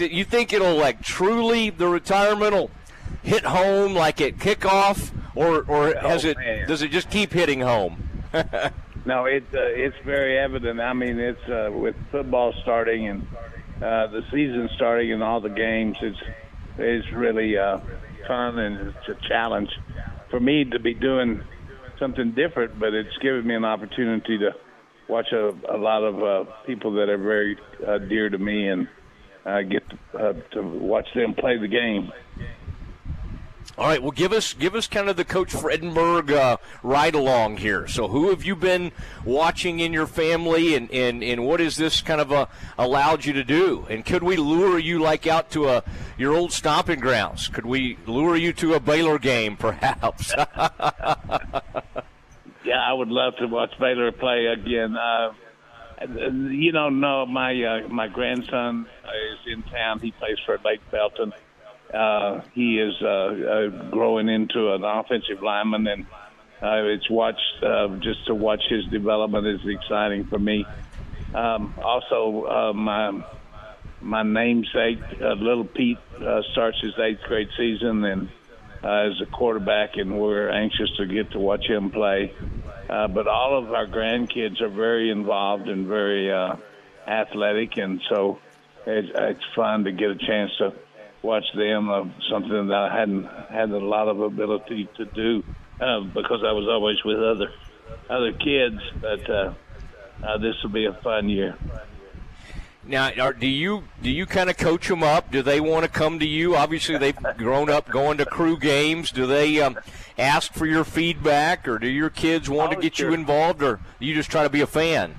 You think it'll like truly the retirement will hit home like at kickoff, or or Oh, has it man. does it just keep hitting home? No, it uh, it's very evident. I mean, it's uh, with football starting and uh, the season starting and all the games. It's it's really uh, fun and it's a challenge for me to be doing something different. But it's given me an opportunity to watch a, a lot of uh, people that are very uh, dear to me and uh, get to, uh, to watch them play the game. All right, well, give us give us kind of the Coach Fredenburg uh, ride along here. So, who have you been watching in your family, and, and, and what has this kind of uh, allowed you to do? And could we lure you like out to a your old stomping grounds? Could we lure you to a Baylor game, perhaps? Yeah, I would love to watch Baylor play again. Uh, you know my uh, my grandson is in town. He plays for Lake Belton. Uh, he is uh, uh, growing into an offensive lineman, and uh, it's watched uh, just to watch his development is exciting for me. Um, also, uh, my my namesake, uh, little Pete, uh, starts his eighth grade season and uh, as a quarterback, and we're anxious to get to watch him play. Uh, but all of our grandkids are very involved and very uh, athletic, and so it's, it's fun to get a chance to watch them. Uh, something that I hadn't had a lot of ability to do uh, because I was always with other other kids. But uh, uh, this will be a fun year. Now, are, do you do you kind of coach them up? Do they want to come to you? Obviously, they've grown up going to Cru games. Do they um, ask for your feedback, or do your kids want to Oh, get you involved, or do you just try to be a fan?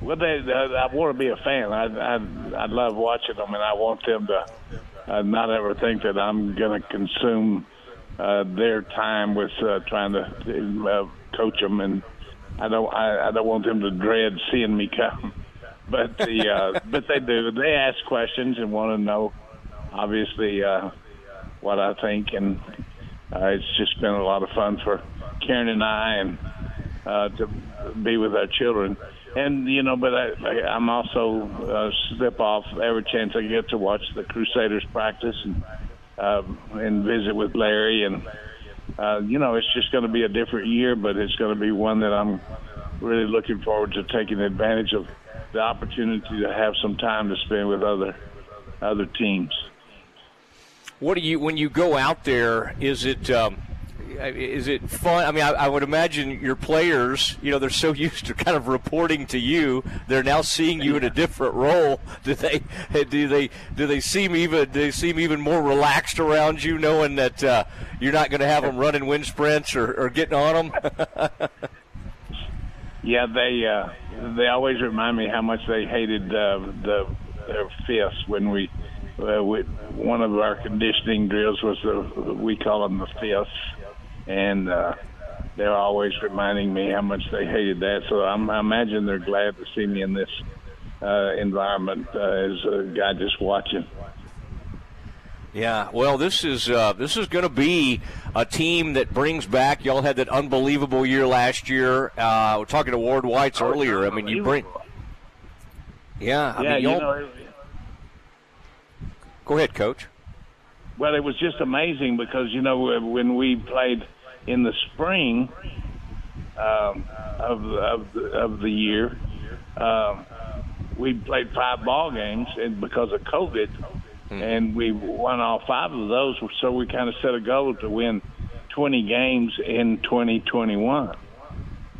Well, they, I, I want to be a fan. I, I, I love watching them, and I want them to uh, not ever think that I'm going to consume uh, their time with uh, trying to uh, coach them, and I don't, I, I don't want them to dread seeing me come. But the, uh, but they do. They ask questions and want to know, obviously, uh, what I think, and uh, it's just been a lot of fun for Karen and I, and uh, to be with our children. And you know, but I, I, I'm also uh, slip off every chance I get to watch the Crusaders practice and uh, and visit with Larry. And uh, you know, it's just going to be a different year, but it's going to be one that I'm really looking forward to taking advantage of the opportunity to have some time to spend with other other teams. What do you when you go out there? Is it um, is it fun? I mean, I, I would imagine your players. You know, they're so used to kind of reporting to you. They're now seeing you in a different role. Do they? Do they? Do they seem even? They seem even more relaxed around you, knowing that uh, you're not going to have them running wind sprints or, or getting on them? Yeah, they uh, they always remind me how much they hated uh, the their fists when we, uh, we one of our conditioning drills was the we call them the fists, and uh, they're always reminding me how much they hated that. So I'm, I imagine they're glad to see me in this uh, environment uh, as a guy just watching. Yeah, well, this is uh, this is going to be a team that brings back. Y'all had that unbelievable year last year. Uh, we're talking to Ward White's Oh, earlier. I mean, you bring. Yeah, I yeah, mean, you y'all, know. It, go ahead, Coach. Well, it was just amazing because you know when we played in the spring um, of of the, of the year, um, we played five ball games, and because of COVID, and we won all five of those. So we kind of set a goal to win 20 games in 2021.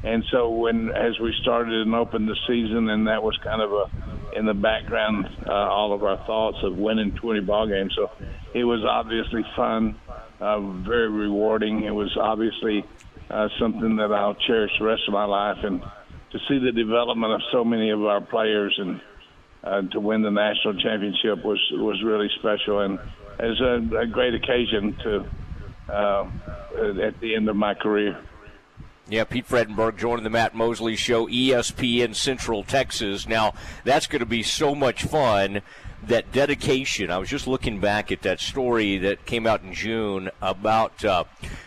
And so when as we started and opened the season, and that was kind of a in the background, uh, all of our thoughts of winning 20 ball games. So it was obviously fun, uh, very rewarding. It was obviously uh, something that I'll cherish the rest of my life, and to see the development of so many of our players and uh, to win the national championship was was really special, and as a, a great occasion to uh, at the end of my career. Yeah, Pete Fredenburg joining the Matt Mosley Show, ESPN Central Texas. Now, that's going to be so much fun. That dedication. I was just looking back at that story that came out in June about uh,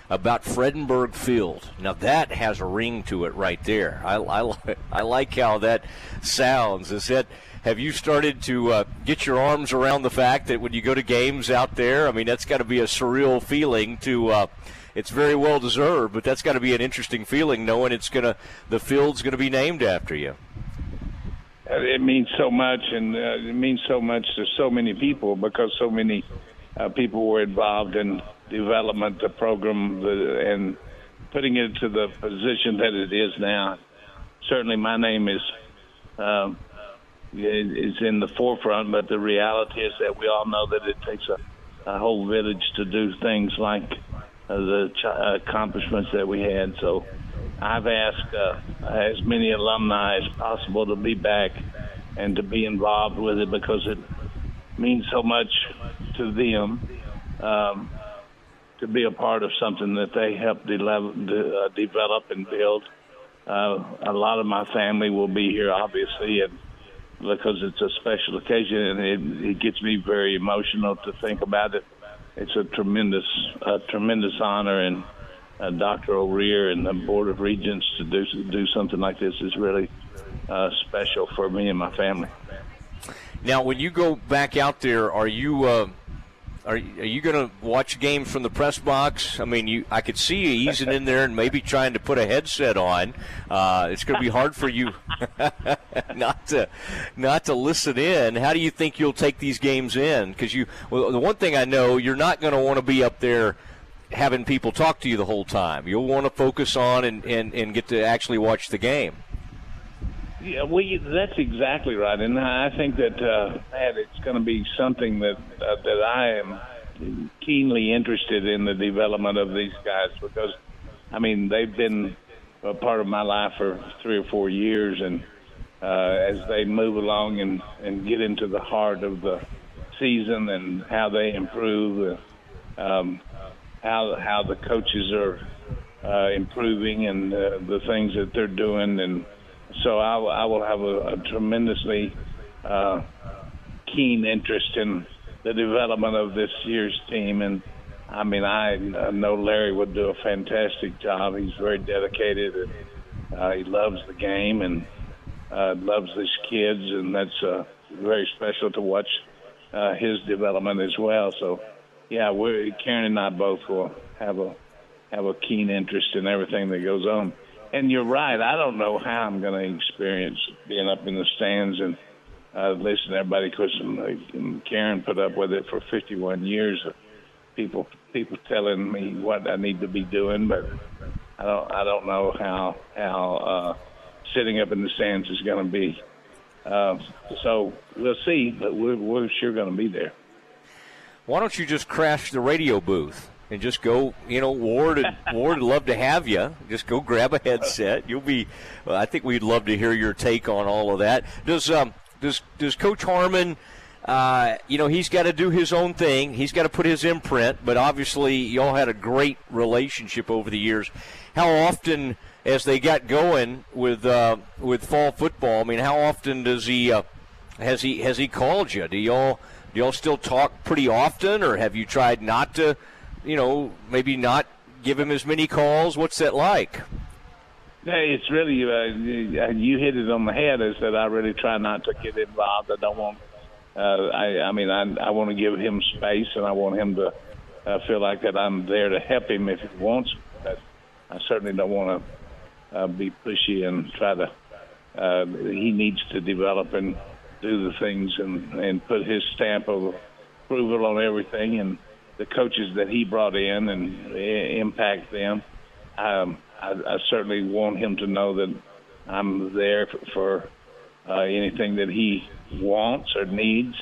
about Fredenburg Field. Now that has a ring to it right there. I, I, I like how that sounds. Is that have you started to uh, get your arms around the fact that when you go to games out there, I mean, that's got to be a surreal feeling to. Uh, it's very well deserved, but that's got to be an interesting feeling knowing it's gonna the field's gonna be named after you. It means so much, and uh, it means so much to so many people because so many uh, people were involved in development, the program, the, and putting it to the position that it is now. Certainly, my name is um, is in the forefront, but the reality is that we all know that it takes a, a whole village to do things like uh, the ch- accomplishments that we had. So, I've asked uh, as many alumni as possible to be back and to be involved with it because it means so much to them. Um, to be a part of something that they helped de- uh, develop and build. Uh, a lot of my family will be here, obviously, and because it's a special occasion, and it, it gets me very emotional to think about it. It's a tremendous, a tremendous honor, and uh, Dr. O'Rear and the Board of Regents to do do something like this is really uh, special for me and my family. Now, when you go back out there, are you? Uh are, are you going to watch games from the press box? I mean, you I could see you easing in there and maybe trying to put a headset on. Uh, it's going to be hard for you not to not to listen in. How do you think you'll take these games in? Because you, well, the one thing I know, you're not going to want to be up there having people talk to you the whole time. You'll want to focus on and, and, and get to actually watch the game. Yeah, we that's exactly right, and I think that uh, it's going to be something that uh, that I am keenly interested in the development of these guys because, I mean, they've been a part of my life for three or four years, and uh, as they move along and and get into the heart of the season and how they improve, uh, um, how how the coaches are uh, improving and uh, the things that they're doing and so I, I will have a, a tremendously uh, keen interest in the development of this year's team. And I mean, I, know Larry would do a fantastic job. He's very dedicated and uh, he loves the game and uh, loves his kids, and that's uh, very special to watch uh, his development as well. So, yeah, we're Karen and I both will have a have a keen interest in everything that goes on and you're right. I don't know how I'm going to experience being up in the stands and uh, listen to everybody. Because um, Karen put up with it for 51 years. Of people, people telling me what I need to be doing, but I don't. I don't know how how uh, sitting up in the stands is going to be. Uh, so we'll see, but we're, we're sure going to be there. Why don't you just crash the radio booth? And just go. You know, Ward and Ward would love to have you. Just go grab a headset. You'll be. Well, I think we'd love to hear your take on all of that. Does um does does Coach Harmon? Uh, you know, he's got to do his own thing. He's got to put his imprint. But obviously, y'all had a great relationship over the years. How often, as they got going with uh, with fall football, I mean, how often does he uh, has he has he called you? Do y'all do y'all still talk pretty often, or have you tried not to? You know, maybe not give him as many calls? What's that like? It's really uh, you hit it on the head. Is that I really try not to get involved. I don't want. Uh, I, I mean, I, I want to give him space, and I want him to uh, feel like that I'm there to help him if he wants. But I certainly don't want to uh, be pushy and try to. Uh, he needs to develop and do the things and and put his stamp of approval on everything and the coaches that he brought in and impact them. Um, I, I certainly want him to know that I'm there for, for uh, anything that he wants or needs.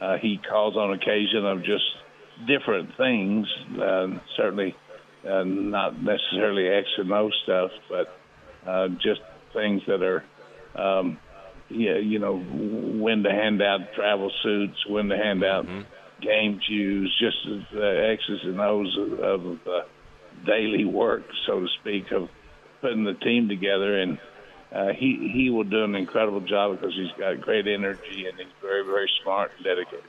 Uh, he calls on occasion of just different things, uh, certainly uh, not necessarily X and O stuff, but uh, just things that are, um, yeah, you know, when to hand out travel suits, when to hand out. Mm-hmm game cues, just the X's and O's of, of the daily work, so to speak, of putting the team together. And uh, he he will do an incredible job because he's got great energy and he's very very smart and dedicated.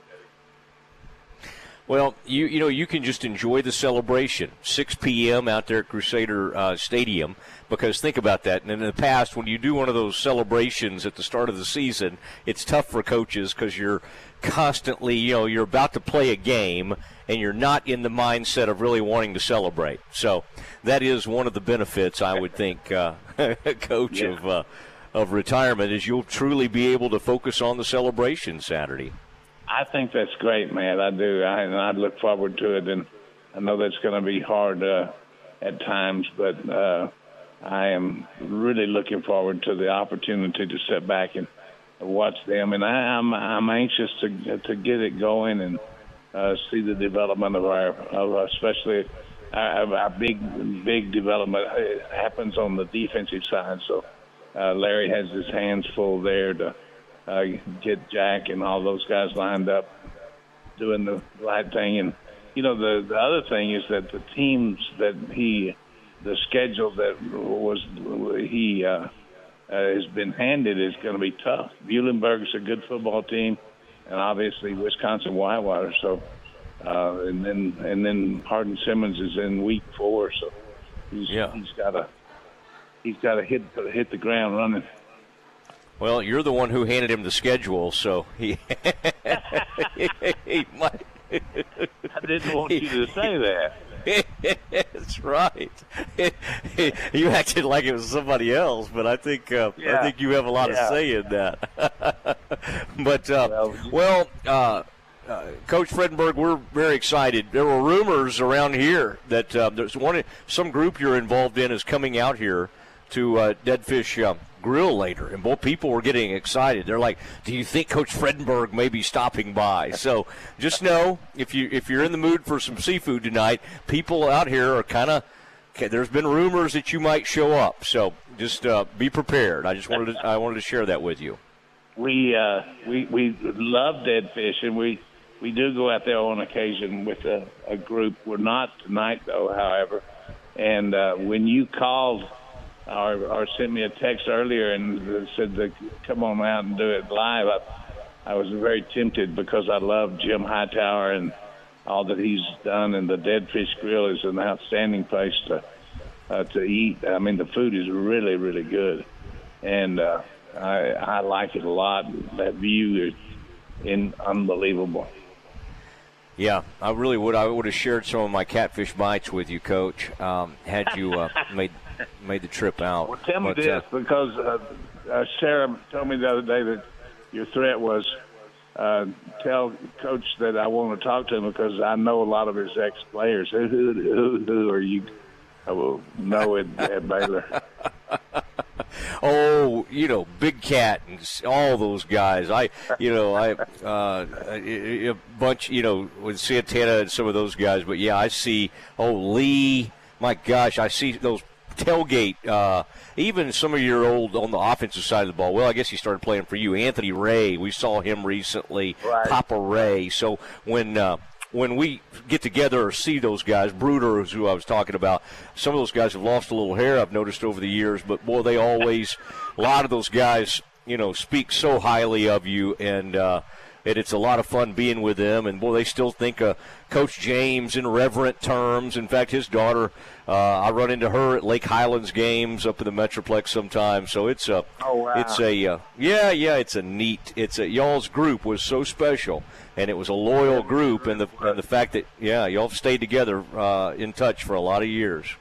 Well, you you know you can just enjoy the celebration. 6 p.m. out there at Crusader uh, Stadium. Because think about that. And in the past, when you do one of those celebrations at the start of the season, it's tough for coaches because you're constantly, you know, you're about to play a game and you're not in the mindset of really wanting to celebrate. So that is one of the benefits, I would think, uh, coach yeah. of uh, of retirement is you'll truly be able to focus on the celebration Saturday. I think that's great, man. I do, I, and I look forward to it. And I know that's going to be hard uh, at times, but uh, I am really looking forward to the opportunity to sit back and watch them. And I, I'm I'm anxious to to get it going and uh, see the development of our, of especially our, our big big development it happens on the defensive side. So uh, Larry has his hands full there to uh, get Jack and all those guys lined up, doing the right thing. And you know, the the other thing is that the teams that he, the schedule that was he uh, uh, has been handed is going to be tough. Muhlenberg's a good football team, and obviously Wisconsin Whitewater. So. Uh, and then and then Hardin Simmons is in week four, so he's yeah. he's got to he's got to hit hit the ground running. Well, you're the one who handed him the schedule, so he, he might. I didn't want you to say that. That's right. you acted like it was somebody else, but I think uh, yeah. I think you have a lot yeah. of say in that. but uh, well, uh, uh, Coach Fredenburg, we're very excited. There were rumors around here that uh, there's one some group you're involved in is coming out here to uh, Dead Fish uh, Grill later, and both people were getting excited. They're like, "Do you think Coach Fredenburg may be stopping by?" So just know if you if you're in the mood for some seafood tonight, people out here are kind of. There's been rumors that you might show up, so just uh, be prepared. I just wanted to, I wanted to share that with you. We uh, we we love dead fish, and we we do go out there on occasion with a, a group. We're not tonight, though. However, and uh, when you called or, or sent me a text earlier and said to come on out and do it live, I, I was very tempted because I love Jim Hightower and all that he's done. And the Dead Fish Grill is an outstanding place to uh, to eat. I mean, the food is really, really good, and uh, I, I like it a lot. That view is in unbelievable. Yeah, I really would. I would have shared some of my catfish bites with you, Coach, um, had you uh, made made the trip out. Well, tell me but, this uh, because uh, uh, Sarah told me the other day that your threat was uh, tell Coach that I want to talk to him because I know a lot of his ex players. Who, who, who, who are you? I will know it at Baylor. oh, you know, Big Cat and all those guys. I, you know, I uh, a bunch, you know, with Santana and some of those guys. But yeah, I see. Oh, Lee. My gosh, I see those tailgate. Uh, even some of your old on the offensive side of the ball. Well, I guess he started playing for you, Anthony Ray. We saw him recently, right. Papa Ray. So when uh, when we get together or see those guys, Bruder is who I was talking about. Some of those guys have lost a little hair. I've noticed over the years, but boy, they always. a lot of those guys, you know, speak so highly of you and. Uh, and it's a lot of fun being with them. And boy, they still think of Coach James in reverent terms. In fact, his daughter, uh, I run into her at Lake Highlands games up in the Metroplex sometimes. So it's a, oh, wow. it's a, uh, yeah, yeah, it's a neat. It's a y'all's group was so special, and it was a loyal group, and the and the fact that yeah, y'all stayed together uh, in touch for a lot of years.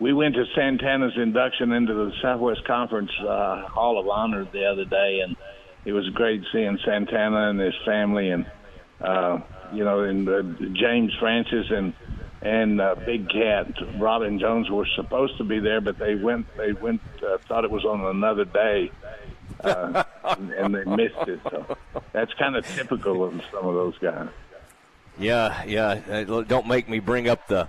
We went to Santana's induction into the Southwest Conference uh, Hall of Honor the other day, and it was great seeing Santana and his family, and uh, you know, and uh, James Francis and and uh, Big Cat. Robin Jones were supposed to be there, but they went. They went. Uh, thought it was on another day, uh, and, and they missed it. So that's kind of typical of some of those guys. Yeah, yeah. Uh, don't make me bring up the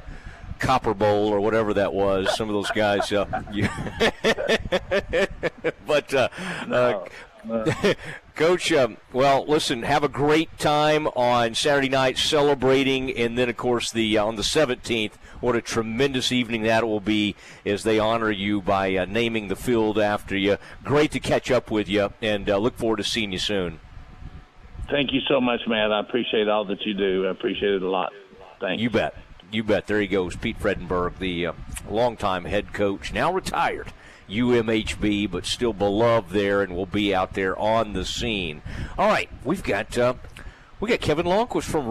Copper Bowl or whatever that was. Some of those guys. Uh, you but uh, no. Coach, um, well, listen, have a great time on Saturday night celebrating, and then, of course, the uh, on the 17th. What a tremendous evening that will be as they honor you by uh, naming the field after you. Great to catch up with you, and uh, look forward to seeing you soon. Thank you so much, Matt. I appreciate all that you do. I appreciate it a lot. Thanks. You You bet. You bet. There he goes, Pete Fredenburg, the uh, longtime head coach, now retired. UMHB, but still beloved there, and will be out there on the scene. All right, we've got uh, we got Kevin Lonnquist from